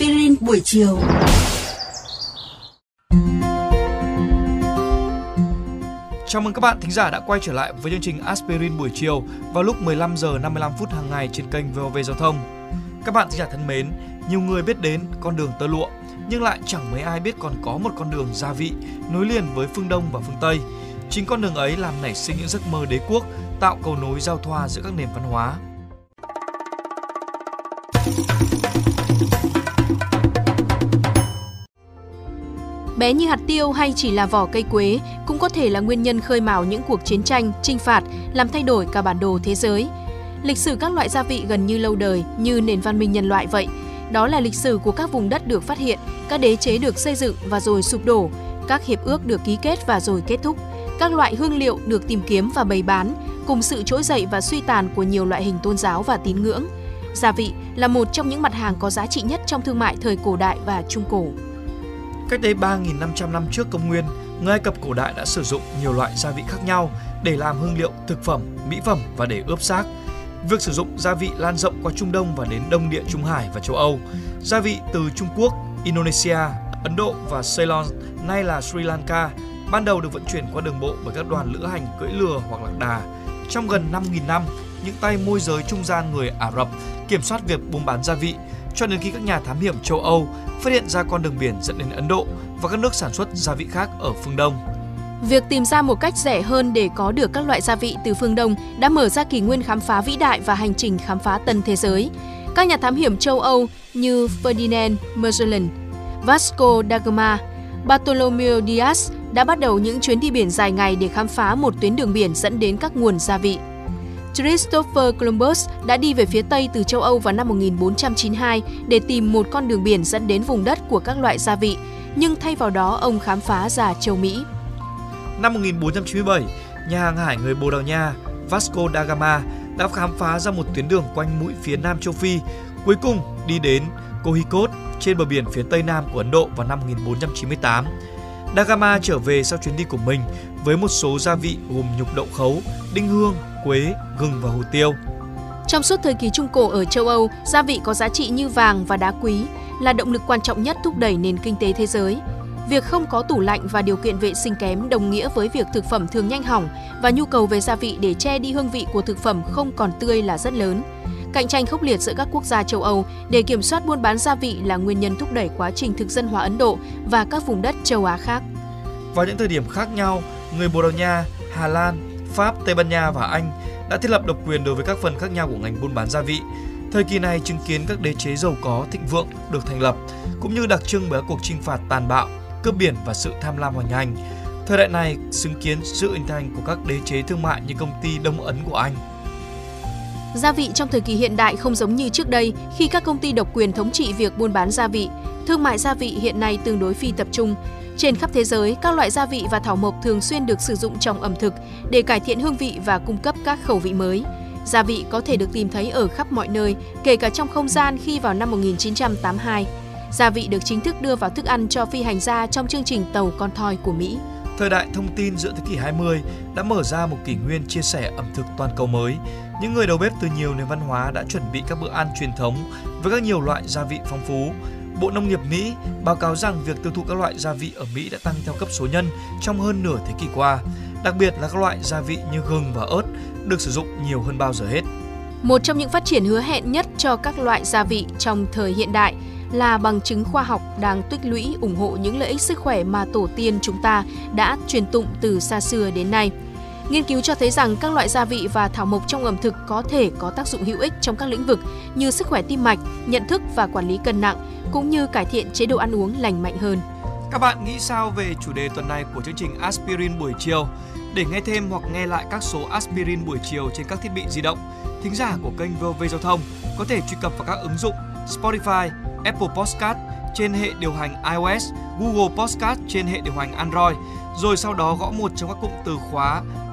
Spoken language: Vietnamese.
Aspirin buổi chiều. Chào mừng các bạn thính giả đã quay trở lại với chương trình Aspirin buổi chiều vào lúc 15 giờ 55 phút hàng ngày trên kênh VOV Giao thông. Các bạn thính giả thân mến, nhiều người biết đến con đường tơ lụa nhưng lại chẳng mấy ai biết còn có một con đường gia vị nối liền với phương Đông và phương Tây. Chính con đường ấy làm nảy sinh những giấc mơ đế quốc, tạo cầu nối giao thoa giữa các nền văn hóa. Bé như hạt tiêu hay chỉ là vỏ cây quế cũng có thể là nguyên nhân khơi mào những cuộc chiến tranh, chinh phạt, làm thay đổi cả bản đồ thế giới. Lịch sử các loại gia vị gần như lâu đời như nền văn minh nhân loại vậy. Đó là lịch sử của các vùng đất được phát hiện, các đế chế được xây dựng và rồi sụp đổ, các hiệp ước được ký kết và rồi kết thúc, các loại hương liệu được tìm kiếm và bày bán, cùng sự trỗi dậy và suy tàn của nhiều loại hình tôn giáo và tín ngưỡng. Gia vị là một trong những mặt hàng có giá trị nhất trong thương mại thời cổ đại và trung cổ. Cách đây 3.500 năm trước công nguyên, người Ai Cập cổ đại đã sử dụng nhiều loại gia vị khác nhau để làm hương liệu, thực phẩm, mỹ phẩm và để ướp xác. Việc sử dụng gia vị lan rộng qua Trung Đông và đến Đông Địa Trung Hải và châu Âu. Gia vị từ Trung Quốc, Indonesia, Ấn Độ và Ceylon, nay là Sri Lanka, ban đầu được vận chuyển qua đường bộ bởi các đoàn lữ hành cưỡi lừa hoặc lạc đà. Trong gần 5.000 năm, những tay môi giới trung gian người Ả Rập kiểm soát việc buôn bán gia vị cho đến khi các nhà thám hiểm châu Âu phát hiện ra con đường biển dẫn đến Ấn Độ và các nước sản xuất gia vị khác ở phương Đông. Việc tìm ra một cách rẻ hơn để có được các loại gia vị từ phương Đông đã mở ra kỷ nguyên khám phá vĩ đại và hành trình khám phá tân thế giới. Các nhà thám hiểm châu Âu như Ferdinand Magellan, Vasco da Gama, Bartolomeo Diaz đã bắt đầu những chuyến đi biển dài ngày để khám phá một tuyến đường biển dẫn đến các nguồn gia vị. Christopher Columbus đã đi về phía Tây từ châu Âu vào năm 1492 để tìm một con đường biển dẫn đến vùng đất của các loại gia vị, nhưng thay vào đó ông khám phá ra châu Mỹ. Năm 1497, nhà hàng hải người Bồ Đào Nha Vasco da Gama đã khám phá ra một tuyến đường quanh mũi phía Nam châu Phi, cuối cùng đi đến Kohikot trên bờ biển phía Tây Nam của Ấn Độ vào năm 1498. Da Gama trở về sau chuyến đi của mình với một số gia vị gồm nhục đậu khấu, đinh hương, quế, gừng và hồ tiêu. Trong suốt thời kỳ Trung Cổ ở châu Âu, gia vị có giá trị như vàng và đá quý là động lực quan trọng nhất thúc đẩy nền kinh tế thế giới. Việc không có tủ lạnh và điều kiện vệ sinh kém đồng nghĩa với việc thực phẩm thường nhanh hỏng và nhu cầu về gia vị để che đi hương vị của thực phẩm không còn tươi là rất lớn. Cạnh tranh khốc liệt giữa các quốc gia châu Âu để kiểm soát buôn bán gia vị là nguyên nhân thúc đẩy quá trình thực dân hóa Ấn Độ và các vùng đất châu Á khác. Vào những thời điểm khác nhau, người Bồ Đào Nha, Hà Lan, Pháp, Tây Ban Nha và Anh đã thiết lập độc quyền đối với các phần khác nhau của ngành buôn bán gia vị. Thời kỳ này chứng kiến các đế chế giàu có thịnh vượng được thành lập, cũng như đặc trưng bởi các cuộc chinh phạt tàn bạo, cướp biển và sự tham lam hoành hành. Thời đại này chứng kiến sự hình thành của các đế chế thương mại như công ty Đông Ấn của Anh. Gia vị trong thời kỳ hiện đại không giống như trước đây khi các công ty độc quyền thống trị việc buôn bán gia vị. Thương mại gia vị hiện nay tương đối phi tập trung. Trên khắp thế giới, các loại gia vị và thảo mộc thường xuyên được sử dụng trong ẩm thực để cải thiện hương vị và cung cấp các khẩu vị mới. Gia vị có thể được tìm thấy ở khắp mọi nơi, kể cả trong không gian khi vào năm 1982. Gia vị được chính thức đưa vào thức ăn cho phi hành gia trong chương trình tàu con thoi của Mỹ. Thời đại thông tin giữa thế kỷ 20 đã mở ra một kỷ nguyên chia sẻ ẩm thực toàn cầu mới. Những người đầu bếp từ nhiều nền văn hóa đã chuẩn bị các bữa ăn truyền thống với các nhiều loại gia vị phong phú. Bộ Nông nghiệp Mỹ báo cáo rằng việc tiêu thụ các loại gia vị ở Mỹ đã tăng theo cấp số nhân trong hơn nửa thế kỷ qua, đặc biệt là các loại gia vị như gừng và ớt được sử dụng nhiều hơn bao giờ hết. Một trong những phát triển hứa hẹn nhất cho các loại gia vị trong thời hiện đại là bằng chứng khoa học đang tích lũy ủng hộ những lợi ích sức khỏe mà tổ tiên chúng ta đã truyền tụng từ xa xưa đến nay. Nghiên cứu cho thấy rằng các loại gia vị và thảo mộc trong ẩm thực có thể có tác dụng hữu ích trong các lĩnh vực như sức khỏe tim mạch, nhận thức và quản lý cân nặng, cũng như cải thiện chế độ ăn uống lành mạnh hơn. Các bạn nghĩ sao về chủ đề tuần này của chương trình Aspirin buổi chiều? Để nghe thêm hoặc nghe lại các số Aspirin buổi chiều trên các thiết bị di động, thính giả của kênh VOV Giao thông có thể truy cập vào các ứng dụng Spotify, Apple Podcast trên hệ điều hành iOS, Google Podcast trên hệ điều hành Android, rồi sau đó gõ một trong các cụm từ khóa